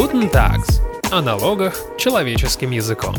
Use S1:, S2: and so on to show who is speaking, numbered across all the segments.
S1: Guten Tags. О налогах человеческим языком.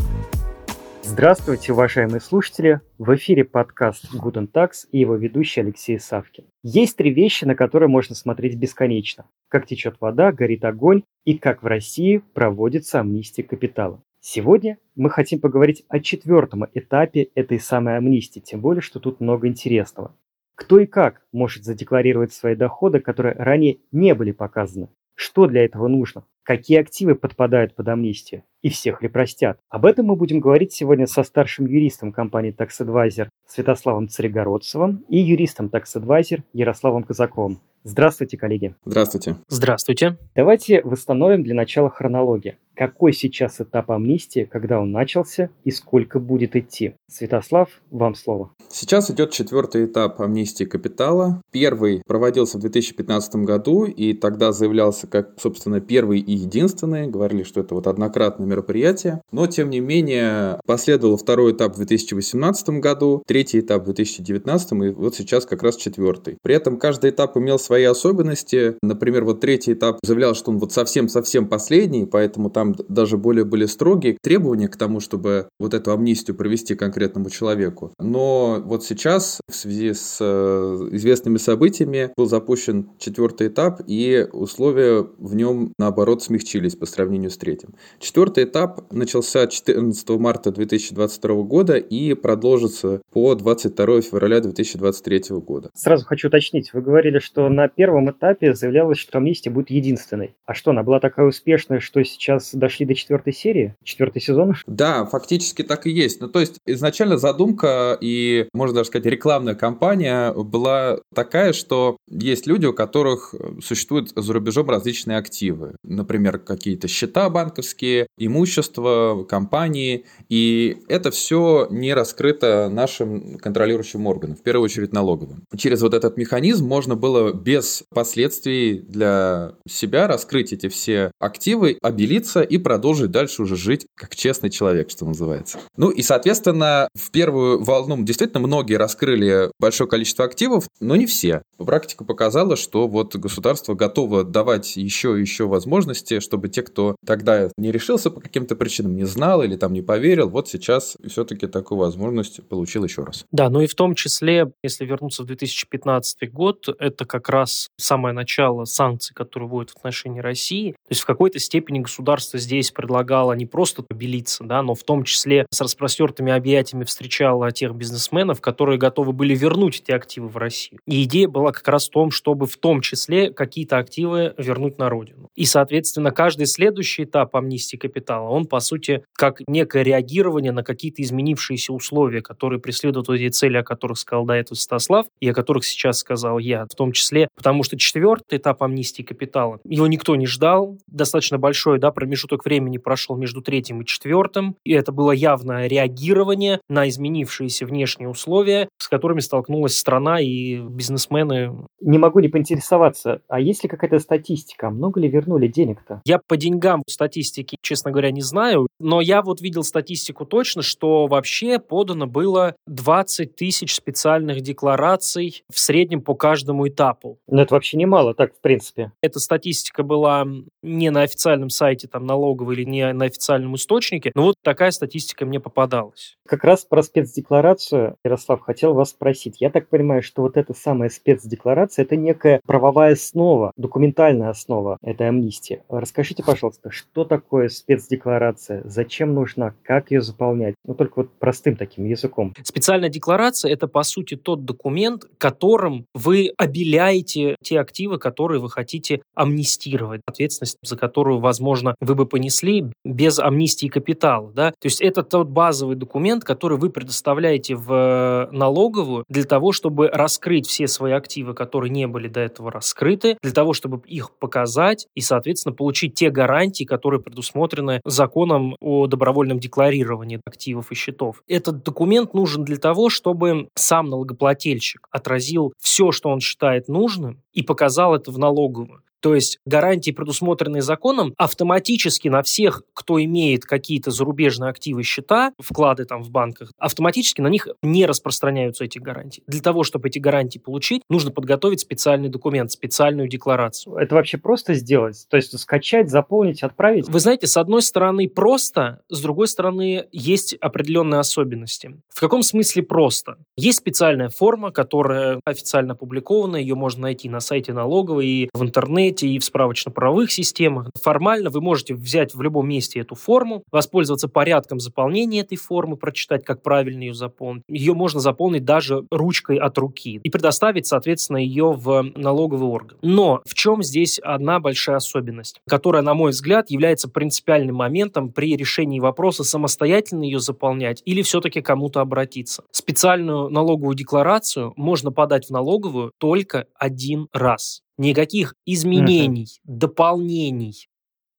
S2: Здравствуйте, уважаемые слушатели! В эфире подкаст Guten Tax и его ведущий Алексей Савкин. Есть три вещи, на которые можно смотреть бесконечно. Как течет вода, горит огонь и как в России проводится амнистия капитала. Сегодня мы хотим поговорить о четвертом этапе этой самой амнистии, тем более, что тут много интересного. Кто и как может задекларировать свои доходы, которые ранее не были показаны? Что для этого нужно? Какие активы подпадают под амнистию? И всех ли простят? Об этом мы будем говорить сегодня со старшим юристом компании Tax Advisor Святославом Царегородцевым и юристом Tax Advisor Ярославом Казаковым. Здравствуйте, коллеги.
S3: Здравствуйте.
S4: Здравствуйте.
S2: Давайте восстановим для начала хронологию. Какой сейчас этап амнистии, когда он начался и сколько будет идти? Святослав, вам слово.
S3: Сейчас идет четвертый этап амнистии капитала. Первый проводился в 2015 году и тогда заявлялся как, собственно, первый и единственный. Говорили, что это вот однократное мероприятие. Но, тем не менее, последовал второй этап в 2018 году, третий этап в 2019 и вот сейчас как раз четвертый. При этом каждый этап имел свои особенности. Например, вот третий этап заявлял, что он вот совсем-совсем последний, поэтому там там даже более были строгие требования к тому, чтобы вот эту амнистию провести конкретному человеку. Но вот сейчас в связи с э, известными событиями был запущен четвертый этап, и условия в нем, наоборот, смягчились по сравнению с третьим. Четвертый этап начался 14 марта 2022 года и продолжится по 22 февраля 2023 года.
S2: Сразу хочу уточнить. Вы говорили, что на первом этапе заявлялось, что амнистия будет единственной. А что, она была такая успешная, что сейчас дошли до четвертой серии, четвертый сезон?
S3: Да, фактически так и есть. Ну, то есть изначально задумка и, можно даже сказать, рекламная кампания была такая, что есть люди, у которых существуют за рубежом различные активы. Например, какие-то счета банковские, имущество, компании. И это все не раскрыто нашим контролирующим органам, в первую очередь налоговым. Через вот этот механизм можно было без последствий для себя раскрыть эти все активы, обелиться и продолжить дальше уже жить как честный человек, что называется. Ну и, соответственно, в первую волну действительно многие раскрыли большое количество активов, но не все. Практика показала, что вот государство готово давать еще и еще возможности, чтобы те, кто тогда не решился по каким-то причинам, не знал или там не поверил, вот сейчас все-таки такую возможность получил еще раз.
S4: Да, ну и в том числе, если вернуться в 2015 год, это как раз самое начало санкций, которые вводят в отношении России. То есть в какой-то степени государство здесь предлагала не просто побелиться, да, но в том числе с распростертыми объятиями встречала тех бизнесменов, которые готовы были вернуть эти активы в Россию. И идея была как раз в том, чтобы в том числе какие-то активы вернуть на родину. И, соответственно, каждый следующий этап амнистии капитала, он, по сути, как некое реагирование на какие-то изменившиеся условия, которые преследуют эти цели, о которых сказал до этого Стаслав, и о которых сейчас сказал я, в том числе, потому что четвертый этап амнистии капитала, его никто не ждал, достаточно большой да, промежуток времени прошел между третьим и четвертым, и это было явное реагирование на изменившиеся внешние условия, с которыми столкнулась страна и бизнесмены.
S2: Не могу не поинтересоваться, а есть ли какая-то статистика, много ли вернули денег-то?
S4: Я по деньгам статистики, честно говоря, не знаю, но я вот видел статистику точно, что вообще подано было 20 тысяч специальных деклараций в среднем по каждому этапу.
S2: Ну, это вообще немало, так, в принципе.
S4: Эта статистика была не на официальном сайте там налоговой или не на официальном источнике, но вот такая статистика мне попадалась.
S2: Как раз про спецдекларацию, Ярослав, хотел вас спросить. Я так понимаю, что вот эта самая спецдекларация – это некая правовая основа, документальная основа этой амнистии. Расскажите, пожалуйста, что такое спецдекларация, зачем нужна, как ее заполнять? Ну, только вот простым таким языком.
S4: Специальная декларация – это, по сути, тот документ, которым вы обеляете те активы, которые вы хотите амнистировать, ответственность за которую, возможно, вы бы понесли без амнистии капитала. Да? То есть это тот базовый документ, который вы предоставляете в э, налоговую для того, чтобы раскрыть все свои активы, которые не были до этого раскрыты, для того, чтобы их показать и, соответственно, получить те гарантии, которые предусмотрены законом о добровольном декларировании активов и счетов. Этот документ нужен для того, чтобы сам налогоплательщик отразил все, что он считает нужным, и показал это в налоговую. То есть гарантии, предусмотренные законом, автоматически на всех, кто имеет какие-то зарубежные активы, счета, вклады там в банках, автоматически на них не распространяются эти гарантии. Для того, чтобы эти гарантии получить, нужно подготовить специальный документ, специальную декларацию.
S2: Это вообще просто сделать? То есть скачать, заполнить, отправить?
S4: Вы знаете, с одной стороны просто, с другой стороны есть определенные особенности. В каком смысле просто? Есть специальная форма, которая официально опубликована, ее можно найти на сайте налоговой и в интернете, и в справочно-правовых системах. Формально вы можете взять в любом месте эту форму, воспользоваться порядком заполнения этой формы, прочитать, как правильно ее заполнить. Ее можно заполнить даже ручкой от руки и предоставить, соответственно, ее в налоговый орган. Но в чем здесь одна большая особенность, которая, на мой взгляд, является принципиальным моментом при решении вопроса, самостоятельно ее заполнять или все-таки кому-то обратиться. Специальную налоговую декларацию можно подать в налоговую только один раз. Никаких изменений, uh-huh. дополнений,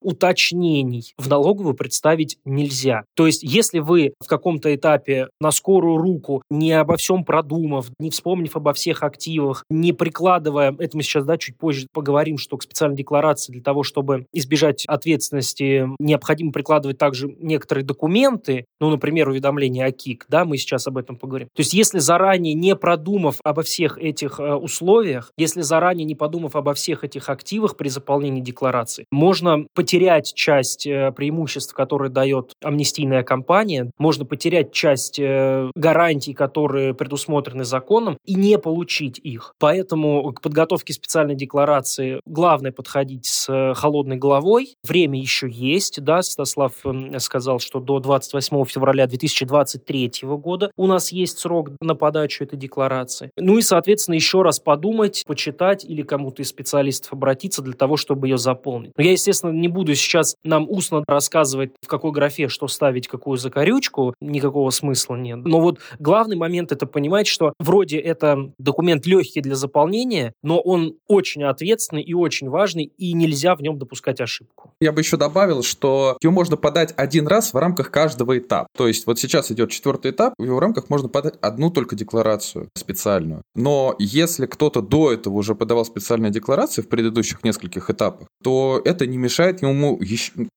S4: уточнений в налоговую представить нельзя. То есть, если вы в каком-то этапе на скорую руку, не обо всем продумав, не вспомнив обо всех активах, не прикладывая, это мы сейчас да, чуть позже поговорим, что к специальной декларации для того, чтобы избежать ответственности, необходимо прикладывать также некоторые документы, ну, например, уведомление о КИК, да, мы сейчас об этом поговорим. То есть, если заранее не продумав обо всех этих э, условиях, если заранее не подумав обо всех этих активах при заполнении декларации, можно потерять потерять часть э, преимуществ, которые дает амнистийная кампания, можно потерять часть э, гарантий, которые предусмотрены законом, и не получить их. Поэтому к подготовке специальной декларации главное подходить с э, холодной головой. Время еще есть, да, Святослав эм, сказал, что до 28 февраля 2023 года у нас есть срок на подачу этой декларации. Ну и, соответственно, еще раз подумать, почитать или кому-то из специалистов обратиться для того, чтобы ее заполнить. Но я, естественно, не буду буду сейчас нам устно рассказывать, в какой графе что ставить, какую закорючку, никакого смысла нет. Но вот главный момент это понимать, что вроде это документ легкий для заполнения, но он очень ответственный и очень важный, и нельзя в нем допускать ошибку.
S3: Я бы еще добавил, что его можно подать один раз в рамках каждого этапа. То есть вот сейчас идет четвертый этап, в его рамках можно подать одну только декларацию специальную. Но если кто-то до этого уже подавал специальные декларации в предыдущих нескольких этапах, то это не мешает ему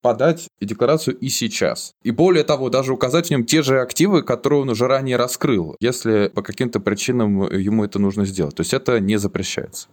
S3: подать декларацию и сейчас. И более того, даже указать в нем те же активы, которые он уже ранее раскрыл, если по каким-то причинам ему это нужно сделать. То есть это не запрещается.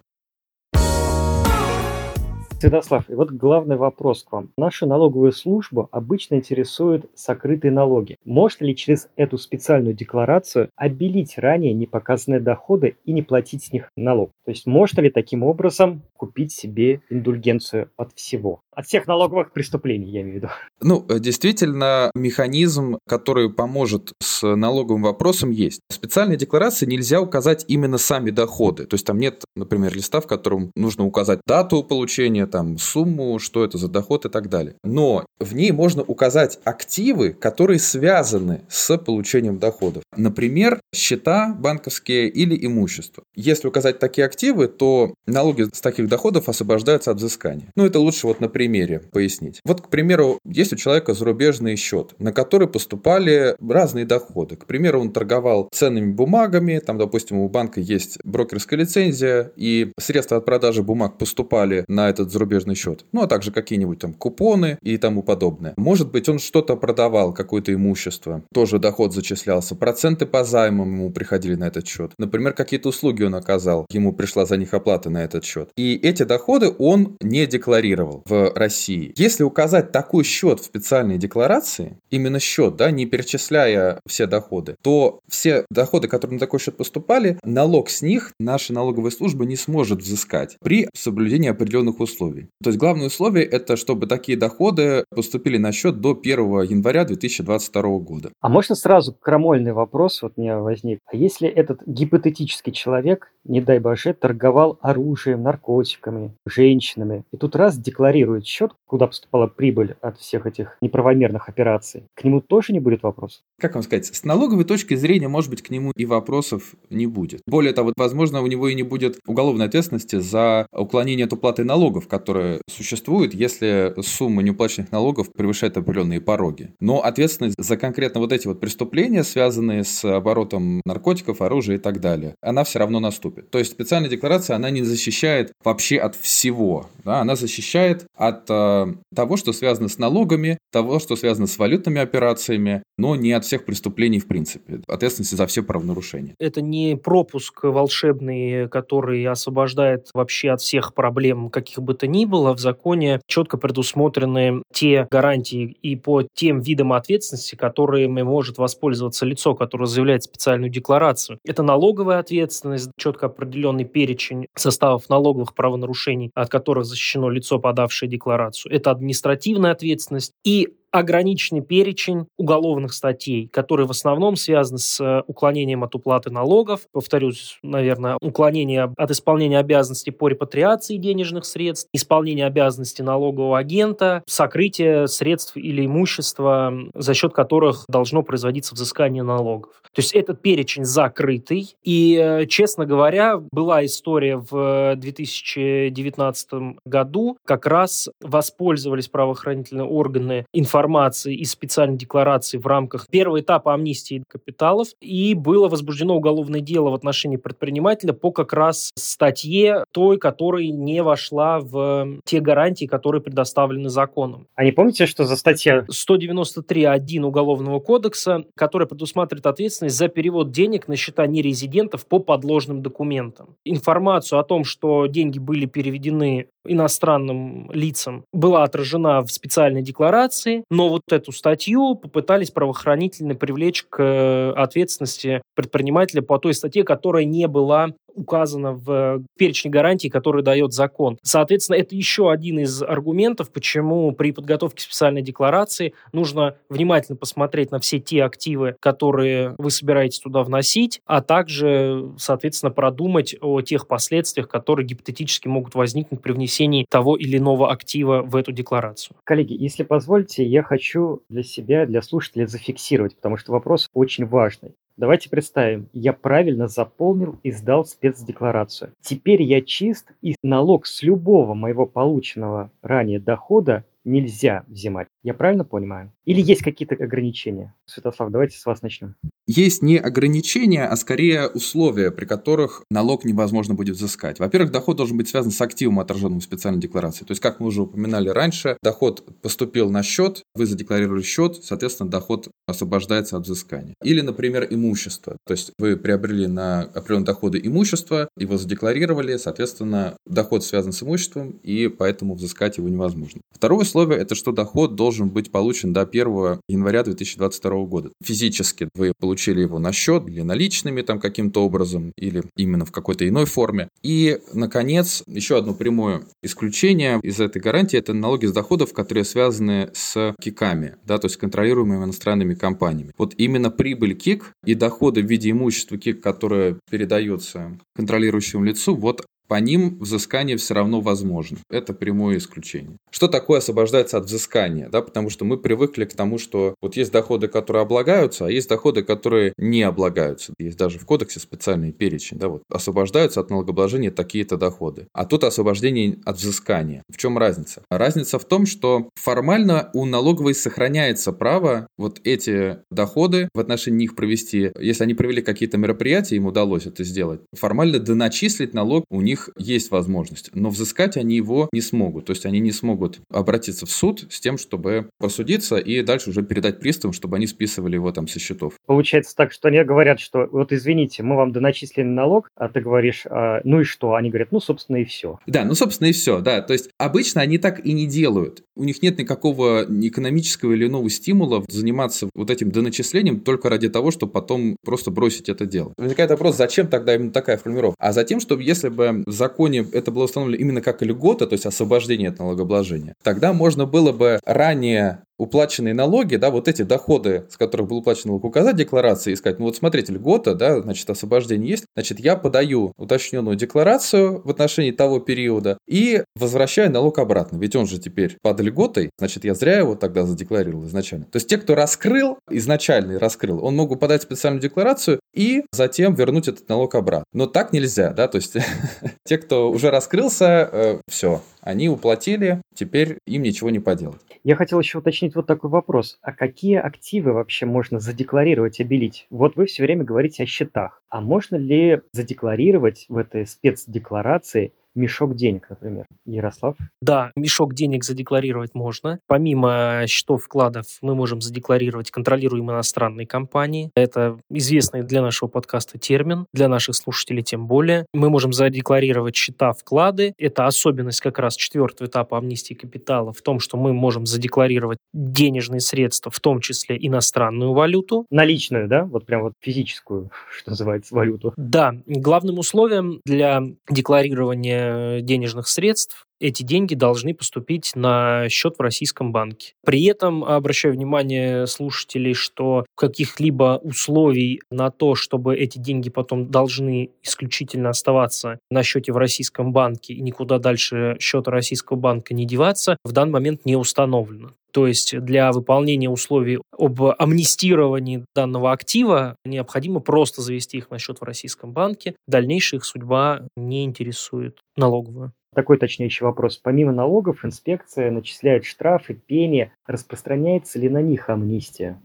S2: Святослав, и вот главный вопрос к вам. Нашу налоговую службу обычно интересуют сокрытые налоги. Можно ли через эту специальную декларацию обелить ранее непоказанные доходы и не платить с них налог? То есть можно ли таким образом купить себе индульгенцию от всего? От всех налоговых преступлений, я имею в виду.
S3: Ну, э, действительно, механизм, который поможет с налоговым вопросом, есть. В специальной декларации нельзя указать именно сами доходы. То есть там нет, например, листа, в котором нужно указать дату получения, там, сумму, что это за доход и так далее. Но в ней можно указать активы, которые связаны с получением доходов. Например, счета банковские или имущество. Если указать такие активы, то налоги с таких доходов освобождаются от взыскания. Ну, это лучше вот на примере пояснить. Вот, к примеру, есть у человека зарубежный счет, на который поступали разные доходы. К примеру, он торговал ценными бумагами, там, допустим, у банка есть брокерская лицензия, и средства от продажи бумаг поступали на этот зарубежный зарубежный счет. Ну, а также какие-нибудь там купоны и тому подобное. Может быть, он что-то продавал, какое-то имущество. Тоже доход зачислялся. Проценты по займам ему приходили на этот счет. Например, какие-то услуги он оказал. Ему пришла за них оплата на этот счет. И эти доходы он не декларировал в России. Если указать такой счет в специальной декларации, именно счет, да, не перечисляя все доходы, то все доходы, которые на такой счет поступали, налог с них наша налоговая служба не сможет взыскать при соблюдении определенных условий условий. То есть главное условие – это чтобы такие доходы поступили на счет до 1 января 2022 года.
S2: А можно сразу крамольный вопрос вот у меня возник. А если этот гипотетический человек, не дай боже, торговал оружием, наркотиками, женщинами, и тут раз декларирует счет, куда поступала прибыль от всех этих неправомерных операций, к нему тоже не будет вопросов?
S3: Как вам сказать, с налоговой точки зрения, может быть, к нему и вопросов не будет. Более того, возможно, у него и не будет уголовной ответственности за уклонение от уплаты налогов, которая существует, если сумма неуплаченных налогов превышает определенные пороги. Но ответственность за конкретно вот эти вот преступления, связанные с оборотом наркотиков, оружия и так далее, она все равно наступит. То есть специальная декларация, она не защищает во вообще от всего. Да? Она защищает от э, того, что связано с налогами, того, что связано с валютными операциями, но не от всех преступлений в принципе. Ответственности за все правонарушения.
S4: Это не пропуск волшебный, который освобождает вообще от всех проблем, каких бы то ни было. В законе четко предусмотрены те гарантии и по тем видам ответственности, которыми может воспользоваться лицо, которое заявляет специальную декларацию. Это налоговая ответственность, четко определенный перечень составов налоговых правонарушений, от которых защищено лицо, подавшее декларацию. Это административная ответственность и ограниченный перечень уголовных статей, которые в основном связаны с э, уклонением от уплаты налогов, повторюсь, наверное, уклонение от исполнения обязанностей по репатриации денежных средств, исполнение обязанностей налогового агента, сокрытие средств или имущества, за счет которых должно производиться взыскание налогов. То есть этот перечень закрытый. И, э, честно говоря, была история в 2019 году, как раз воспользовались правоохранительные органы информацией информации из специальной декларации в рамках первого этапа амнистии капиталов, и было возбуждено уголовное дело в отношении предпринимателя по как раз статье той, которая не вошла в те гарантии, которые предоставлены законом.
S2: А не помните, что за статья?
S4: 193.1 Уголовного кодекса, которая предусматривает ответственность за перевод денег на счета нерезидентов по подложным документам. Информацию о том, что деньги были переведены иностранным лицам была отражена в специальной декларации, но вот эту статью попытались правоохранительно привлечь к э, ответственности предпринимателя по той статье, которая не была указано в перечне гарантий, который дает закон. Соответственно, это еще один из аргументов, почему при подготовке специальной декларации нужно внимательно посмотреть на все те активы, которые вы собираетесь туда вносить, а также, соответственно, продумать о тех последствиях, которые гипотетически могут возникнуть при внесении того или иного актива в эту декларацию.
S2: Коллеги, если позволите, я хочу для себя, для слушателей зафиксировать, потому что вопрос очень важный. Давайте представим, я правильно заполнил и сдал спецдекларацию. Теперь я чист, и налог с любого моего полученного ранее дохода нельзя взимать. Я правильно понимаю? Или есть какие-то ограничения? Святослав, давайте с вас начнем.
S3: Есть не ограничения, а скорее условия, при которых налог невозможно будет взыскать. Во-первых, доход должен быть связан с активом, отраженным в специальной декларации. То есть, как мы уже упоминали раньше, доход поступил на счет, вы задекларировали счет, соответственно, доход освобождается от взыскания. Или, например, имущество. То есть, вы приобрели на определенные доходы имущество, его задекларировали, соответственно, доход связан с имуществом, и поэтому взыскать его невозможно. Второе условие – это что доход должен быть получен до 1 января 2022 года. Физически вы получили его на счет или наличными там каким-то образом, или именно в какой-то иной форме. И, наконец, еще одно прямое исключение из этой гарантии – это налоги с доходов, которые связаны с КИКами, да, то есть контролируемыми иностранными компаниями. Вот именно прибыль КИК и доходы в виде имущества КИК, которое передается контролирующему лицу, вот по ним взыскание все равно возможно. Это прямое исключение. Что такое освобождается от взыскания? Да, потому что мы привыкли к тому, что вот есть доходы, которые облагаются, а есть доходы, которые не облагаются. Есть даже в кодексе специальный перечень. Да, вот, освобождаются от налогообложения такие-то доходы. А тут освобождение от взыскания. В чем разница? Разница в том, что формально у налоговой сохраняется право вот эти доходы в отношении них провести, если они провели какие-то мероприятия, им удалось это сделать, формально доначислить налог у них есть возможность, но взыскать они его не смогут. То есть они не смогут обратиться в суд с тем, чтобы посудиться и дальше уже передать приставам, чтобы они списывали его там со счетов.
S2: Получается так, что они говорят, что вот извините, мы вам доначислили налог, а ты говоришь, а, ну и что? Они говорят, ну, собственно, и все.
S3: Да, ну, собственно, и все, да. То есть обычно они так и не делают. У них нет никакого экономического или иного стимула заниматься вот этим доначислением только ради того, чтобы потом просто бросить это дело. Возникает вопрос, зачем тогда именно такая формулировка? А затем, чтобы если бы в законе это было установлено именно как льгота, то есть освобождение от налогообложения, тогда можно было бы ранее уплаченные налоги, да, вот эти доходы, с которых был уплачен налог, указать декларации и сказать, ну вот смотрите, льгота, да, значит, освобождение есть, значит, я подаю уточненную декларацию в отношении того периода и возвращаю налог обратно, ведь он же теперь под льготой, значит, я зря его тогда задекларировал изначально. То есть те, кто раскрыл, изначально раскрыл, он мог подать специальную декларацию и затем вернуть этот налог обратно. Но так нельзя, да, то есть те, кто уже раскрылся, э, все, они уплатили, теперь им ничего не поделать.
S2: Я хотел еще уточнить вот такой вопрос. А какие активы вообще можно задекларировать, обелить? Вот вы все время говорите о счетах. А можно ли задекларировать в этой спецдекларации мешок денег, например. Ярослав?
S4: Да, мешок денег задекларировать можно. Помимо счетов вкладов мы можем задекларировать контролируемые иностранные компании. Это известный для нашего подкаста термин, для наших слушателей тем более. Мы можем задекларировать счета вклады. Это особенность как раз четвертого этапа амнистии капитала в том, что мы можем задекларировать денежные средства, в том числе иностранную валюту.
S2: Наличную, да? Вот прям вот физическую, что называется, валюту.
S4: Да. Главным условием для декларирования денежных средств эти деньги должны поступить на счет в российском банке. При этом обращаю внимание слушателей, что каких-либо условий на то, чтобы эти деньги потом должны исключительно оставаться на счете в российском банке и никуда дальше счета российского банка не деваться, в данный момент не установлено. То есть для выполнения условий об амнистировании данного актива необходимо просто завести их на счет в российском банке. Дальнейшая их судьба не интересует налоговую.
S2: Такой точнейший вопрос. Помимо налогов, инспекция начисляет штрафы, пени. Распространяется ли на них амнистия?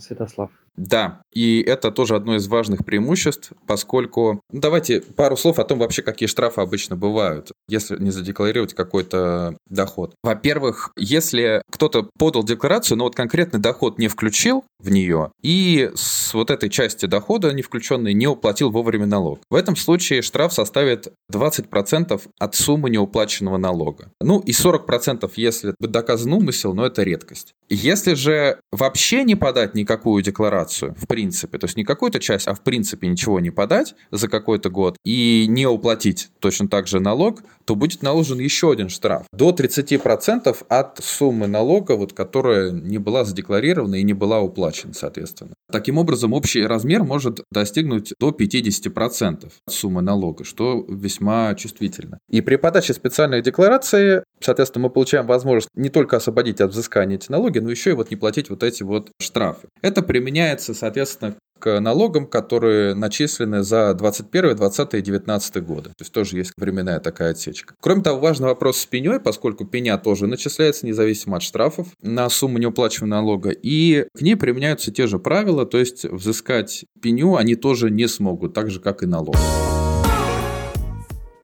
S2: Святослав.
S3: Да, и это тоже одно из важных преимуществ, поскольку... Ну, давайте пару слов о том вообще, какие штрафы обычно бывают, если не задекларировать какой-то доход. Во-первых, если кто-то подал декларацию, но вот конкретный доход не включил в нее, и с вот этой части дохода не включенной не уплатил вовремя налог. В этом случае штраф составит 20% от суммы неуплаченного налога. Ну и 40% если доказан умысел, но это редкость. Если же вообще не подать никакую декларацию, в принципе, то есть не какую-то часть, а в принципе ничего не подать за какой-то год и не уплатить точно так же налог, то будет наложен еще один штраф. До 30% от суммы налога, вот, которая не была задекларирована и не была уплачена, соответственно. Таким образом, общий размер может достигнуть до 50% от суммы налога, что весьма чувствительно. И при подаче специальной декларации, соответственно, мы получаем возможность не только освободить от взыскания эти налоги, но еще и вот не платить вот эти вот штрафы. Это применяется, соответственно, к налогам, которые начислены за 21, 20 и 19 годы. То есть тоже есть временная такая отсечка. Кроме того, важный вопрос с пеней, поскольку пеня тоже начисляется независимо от штрафов на сумму неуплачиваемого налога, и к ней применяются те же правила, то есть взыскать пеню они тоже не смогут, так же, как и налог.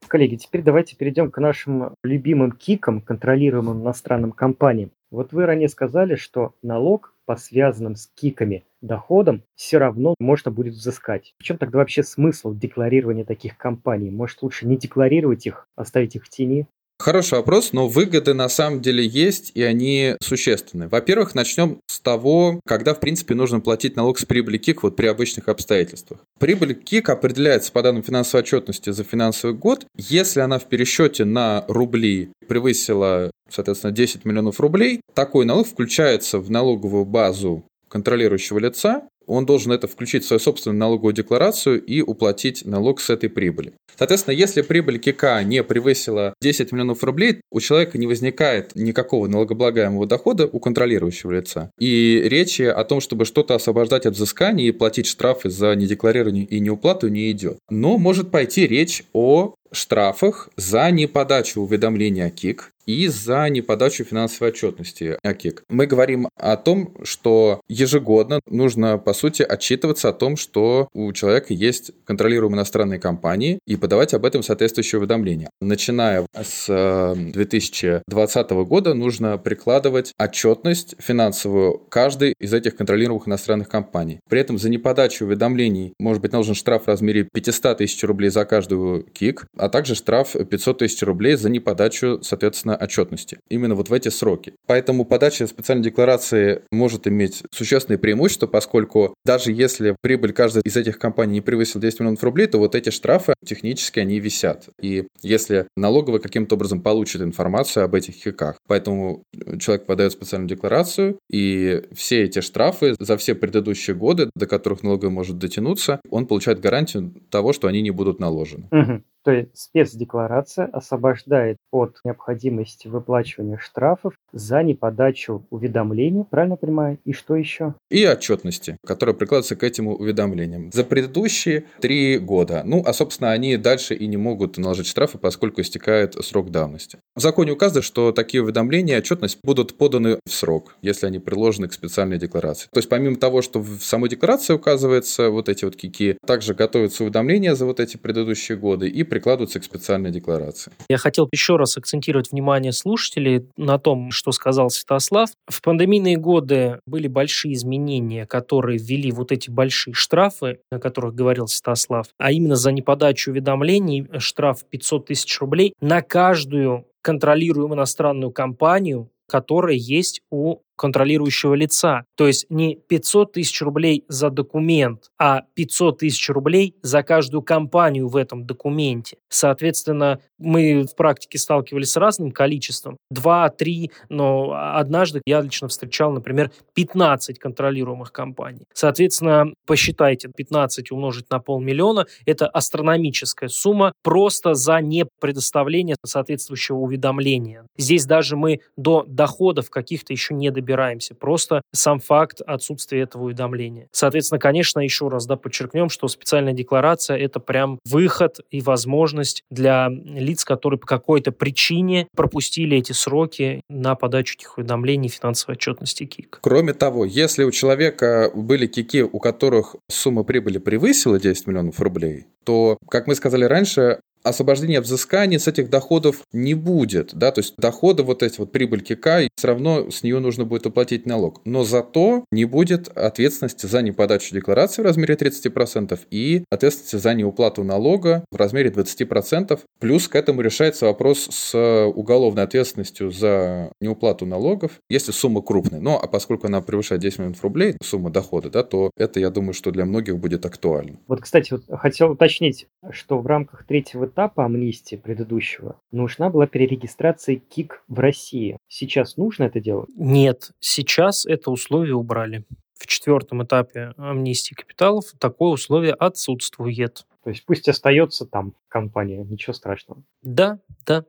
S2: Коллеги, теперь давайте перейдем к нашим любимым КИКам, контролируемым иностранным компаниям. Вот вы ранее сказали, что налог по связанным с КИКами доходам все равно можно будет взыскать. В чем тогда вообще смысл декларирования таких компаний? Может, лучше не декларировать их, оставить их в тени?
S3: Хороший вопрос, но выгоды на самом деле есть, и они существенны. Во-первых, начнем с того, когда, в принципе, нужно платить налог с прибыли КИК вот при обычных обстоятельствах. Прибыль КИК определяется по данным финансовой отчетности за финансовый год. Если она в пересчете на рубли превысила, соответственно, 10 миллионов рублей, такой налог включается в налоговую базу контролирующего лица, он должен это включить в свою собственную налоговую декларацию и уплатить налог с этой прибыли. Соответственно, если прибыль КК не превысила 10 миллионов рублей, у человека не возникает никакого налогооблагаемого дохода у контролирующего лица. И речи о том, чтобы что-то освобождать от взыскания и платить штрафы за недекларирование и неуплату не идет. Но может пойти речь о штрафах за неподачу уведомления о КИК и за неподачу финансовой отчетности ОКИК. Мы говорим о том, что ежегодно нужно, по сути, отчитываться о том, что у человека есть контролируемые иностранные компании и подавать об этом соответствующее уведомление. Начиная с 2020 э, года нужно прикладывать отчетность финансовую каждой из этих контролируемых иностранных компаний. При этом за неподачу уведомлений может быть наложен штраф в размере 500 тысяч рублей за каждую КИК, а также штраф 500 тысяч рублей за неподачу, соответственно, отчетности. Именно вот в эти сроки. Поэтому подача специальной декларации может иметь существенные преимущества, поскольку даже если прибыль каждой из этих компаний не превысила 10 миллионов рублей, то вот эти штрафы технически они висят. И если налоговая каким-то образом получит информацию об этих хиках, поэтому человек подает специальную декларацию, и все эти штрафы за все предыдущие годы, до которых налоговая может дотянуться, он получает гарантию того, что они не будут наложены.
S2: Угу. То есть спецдекларация освобождает от необходимости выплачивания штрафов за неподачу уведомлений, правильно понимаю? И что еще?
S3: И отчетности, которая прикладывается к этим уведомлениям. За предыдущие три года. Ну, а, собственно, они дальше и не могут наложить штрафы, поскольку истекает срок давности. В законе указано, что такие уведомления, отчетность будут поданы в срок, если они приложены к специальной декларации. То есть помимо того, что в самой декларации указывается вот эти вот кики, также готовятся уведомления за вот эти предыдущие годы и прикладываются к специальной декларации.
S4: Я хотел еще раз акцентировать внимание слушателей на том, что сказал Святослав. В пандемийные годы были большие изменения, которые ввели вот эти большие штрафы, о которых говорил Святослав, а именно за неподачу уведомлений штраф 500 тысяч рублей на каждую контролируемую иностранную компанию, которая есть у контролирующего лица. То есть не 500 тысяч рублей за документ, а 500 тысяч рублей за каждую компанию в этом документе. Соответственно, мы в практике сталкивались с разным количеством. Два, три, но однажды я лично встречал, например, 15 контролируемых компаний. Соответственно, посчитайте, 15 умножить на полмиллиона – это астрономическая сумма просто за непредоставление соответствующего уведомления. Здесь даже мы до доходов каких-то еще не добираемся добираемся. Просто сам факт отсутствия этого уведомления. Соответственно, конечно, еще раз да, подчеркнем, что специальная декларация – это прям выход и возможность для лиц, которые по какой-то причине пропустили эти сроки на подачу этих уведомлений финансовой отчетности КИК.
S3: Кроме того, если у человека были КИКи, у которых сумма прибыли превысила 10 миллионов рублей, то, как мы сказали раньше, освобождения взыскания с этих доходов не будет, да, то есть доходы вот эти вот прибыль КК, все равно с нее нужно будет уплатить налог. Но зато не будет ответственности за неподачу декларации в размере 30% и ответственности за неуплату налога в размере 20%. Плюс к этому решается вопрос с уголовной ответственностью за неуплату налогов, если сумма крупная. Но а поскольку она превышает 10 миллионов рублей, сумма дохода, да, то это, я думаю, что для многих будет актуально.
S2: Вот, кстати, вот хотел уточнить, что в рамках третьего этапа амнистии предыдущего нужна была перерегистрация КИК в России. Сейчас нужно это делать?
S4: Нет, сейчас это условие убрали. В четвертом этапе амнистии капиталов такое условие отсутствует.
S2: То есть пусть остается там компания, ничего страшного.
S4: Да, да.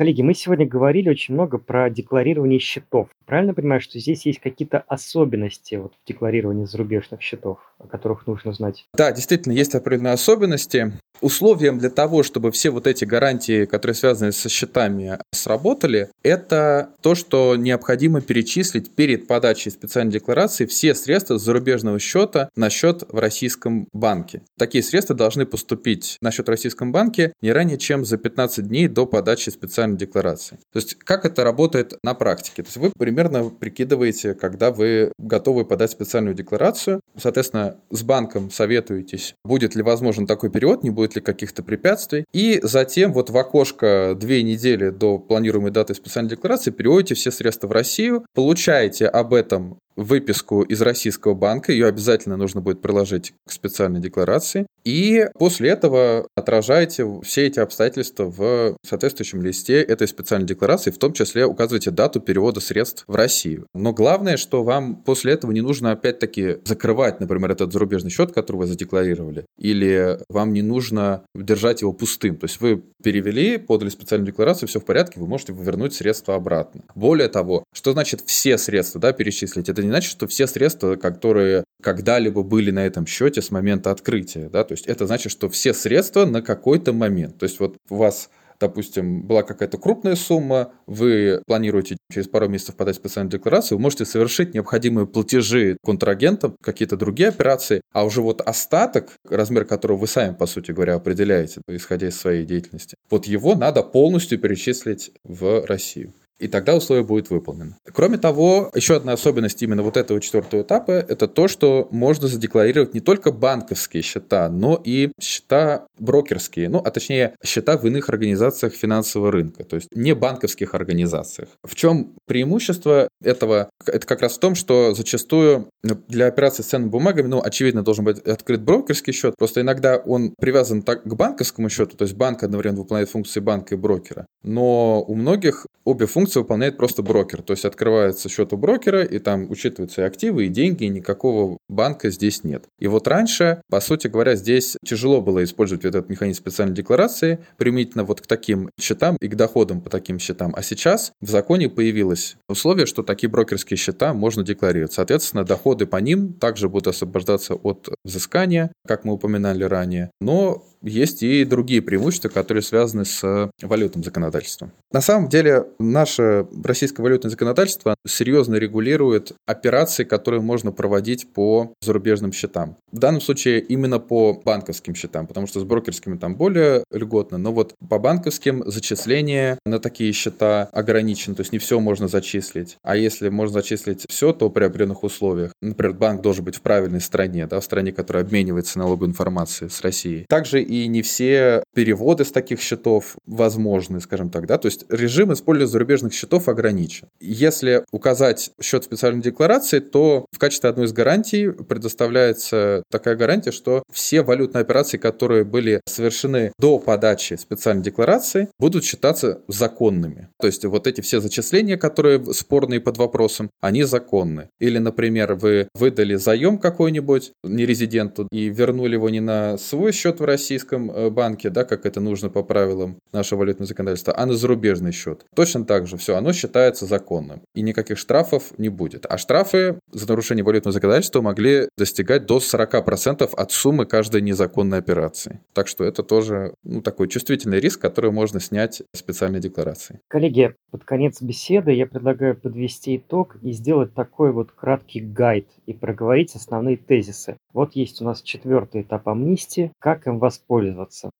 S2: Коллеги, мы сегодня говорили очень много про декларирование счетов. Правильно понимаю, что здесь есть какие-то особенности вот в декларировании зарубежных счетов, о которых нужно знать?
S3: Да, действительно, есть определенные особенности. Условием для того, чтобы все вот эти гарантии, которые связаны со счетами, сработали, это то, что необходимо перечислить перед подачей специальной декларации все средства с зарубежного счета на счет в российском банке. Такие средства должны поступить на счет в российском банке не ранее, чем за 15 дней до подачи специальной декларации. То есть, как это работает на практике? То есть, вы примерно прикидываете, когда вы готовы подать специальную декларацию, соответственно, с банком советуетесь, будет ли возможен такой период, не будет будет ли каких-то препятствий. И затем вот в окошко две недели до планируемой даты специальной декларации переводите все средства в Россию, получаете об этом выписку из российского банка, ее обязательно нужно будет приложить к специальной декларации, и после этого отражаете все эти обстоятельства в соответствующем листе этой специальной декларации, в том числе указываете дату перевода средств в Россию. Но главное, что вам после этого не нужно опять-таки закрывать, например, этот зарубежный счет, который вы задекларировали, или вам не нужно держать его пустым. То есть вы перевели, подали специальную декларацию, все в порядке, вы можете вернуть средства обратно. Более того, что значит все средства да, перечислить? Это не значит, что все средства, которые когда-либо были на этом счете с момента открытия. Да? То есть это значит, что все средства на какой-то момент. То есть вот у вас допустим, была какая-то крупная сумма, вы планируете через пару месяцев подать специальную декларацию, вы можете совершить необходимые платежи контрагентам, какие-то другие операции, а уже вот остаток, размер которого вы сами, по сути говоря, определяете, исходя из своей деятельности, вот его надо полностью перечислить в Россию и тогда условие будет выполнено. Кроме того, еще одна особенность именно вот этого четвертого этапа – это то, что можно задекларировать не только банковские счета, но и счета брокерские, ну, а точнее, счета в иных организациях финансового рынка, то есть не банковских организациях. В чем преимущество этого? Это как раз в том, что зачастую для операций с ценными бумагами, ну, очевидно, должен быть открыт брокерский счет, просто иногда он привязан так к банковскому счету, то есть банк одновременно выполняет функции банка и брокера, но у многих обе функции выполняет просто брокер. То есть открывается счет у брокера, и там учитываются и активы, и деньги, и никакого банка здесь нет. И вот раньше, по сути говоря, здесь тяжело было использовать этот механизм специальной декларации применительно вот к таким счетам и к доходам по таким счетам. А сейчас в законе появилось условие, что такие брокерские счета можно декларировать. Соответственно, доходы по ним также будут освобождаться от взыскания, как мы упоминали ранее. Но есть и другие преимущества, которые связаны с валютным законодательством. На самом деле, наше российское валютное законодательство серьезно регулирует операции, которые можно проводить по зарубежным счетам. В данном случае именно по банковским счетам, потому что с брокерскими там более льготно, но вот по банковским зачисление на такие счета ограничено, то есть не все можно зачислить. А если можно зачислить все, то при определенных условиях. Например, банк должен быть в правильной стране, да, в стране, которая обменивается налоговой информацией с Россией. Также и не все переводы с таких счетов возможны, скажем так, да, то есть режим использования зарубежных счетов ограничен. Если указать счет специальной декларации, то в качестве одной из гарантий предоставляется такая гарантия, что все валютные операции, которые были совершены до подачи специальной декларации, будут считаться законными. То есть вот эти все зачисления, которые спорные под вопросом, они законны. Или, например, вы выдали заем какой-нибудь нерезиденту и вернули его не на свой счет в российском э, банке, да, как это нужно по правилам нашего валютного законодательства, а на зарубежный счет. Точно так же все, оно считается законным. И никаких штрафов не будет. А штрафы за нарушение валютного законодательства могли достигать до 40% от суммы каждой незаконной операции. Так что это тоже ну, такой чувствительный риск, который можно снять специальной декларацией.
S2: Коллеги, под конец беседы я предлагаю подвести итог и сделать такой вот краткий гайд и проговорить основные тезисы. Вот есть у нас четвертый этап амнистии. Как им воспользоваться?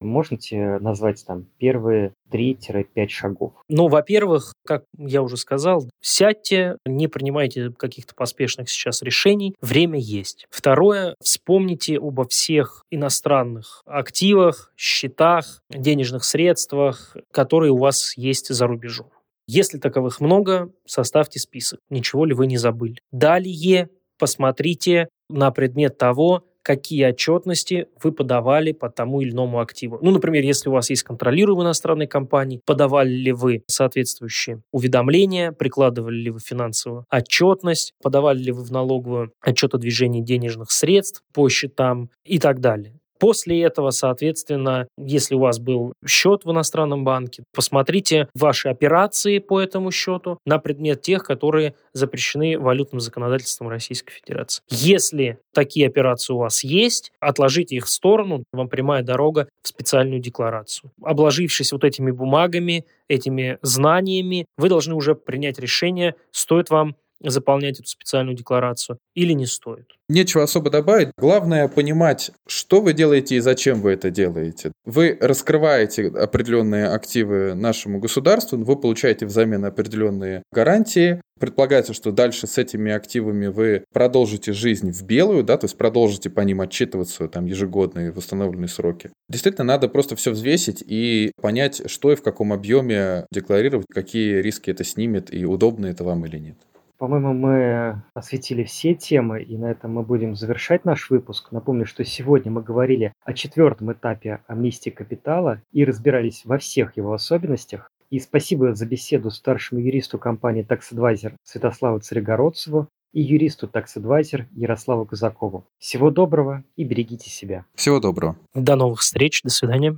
S2: Можете назвать там первые 3-5 шагов?
S4: Ну, во-первых, как я уже сказал, сядьте, не принимайте каких-то поспешных сейчас решений, время есть. Второе, вспомните обо всех иностранных активах, счетах, денежных средствах, которые у вас есть за рубежом. Если таковых много, составьте список. Ничего ли вы не забыли? Далее посмотрите на предмет того, какие отчетности вы подавали по тому или иному активу. Ну, например, если у вас есть контролируемые иностранные компании, подавали ли вы соответствующие уведомления, прикладывали ли вы финансовую отчетность, подавали ли вы в налоговую отчет о движении денежных средств по счетам и так далее. После этого, соответственно, если у вас был счет в иностранном банке, посмотрите ваши операции по этому счету на предмет тех, которые запрещены валютным законодательством Российской Федерации. Если такие операции у вас есть, отложите их в сторону, вам прямая дорога в специальную декларацию. Обложившись вот этими бумагами, этими знаниями, вы должны уже принять решение, стоит вам заполнять эту специальную декларацию или не стоит.
S3: Нечего особо добавить. Главное понимать, что вы делаете и зачем вы это делаете. Вы раскрываете определенные активы нашему государству, вы получаете взамен определенные гарантии. Предполагается, что дальше с этими активами вы продолжите жизнь в белую, да, то есть продолжите по ним отчитываться там ежегодные восстановленные сроки. Действительно, надо просто все взвесить и понять, что и в каком объеме декларировать, какие риски это снимет и удобно это вам или нет.
S2: По-моему, мы осветили все темы, и на этом мы будем завершать наш выпуск. Напомню, что сегодня мы говорили о четвертом этапе амнистии капитала и разбирались во всех его особенностях. И спасибо за беседу старшему юристу компании Tax Advisor Святославу Царегородцеву и юристу Tax Advisor Ярославу Казакову. Всего доброго и берегите себя.
S3: Всего доброго.
S4: До новых встреч. До свидания.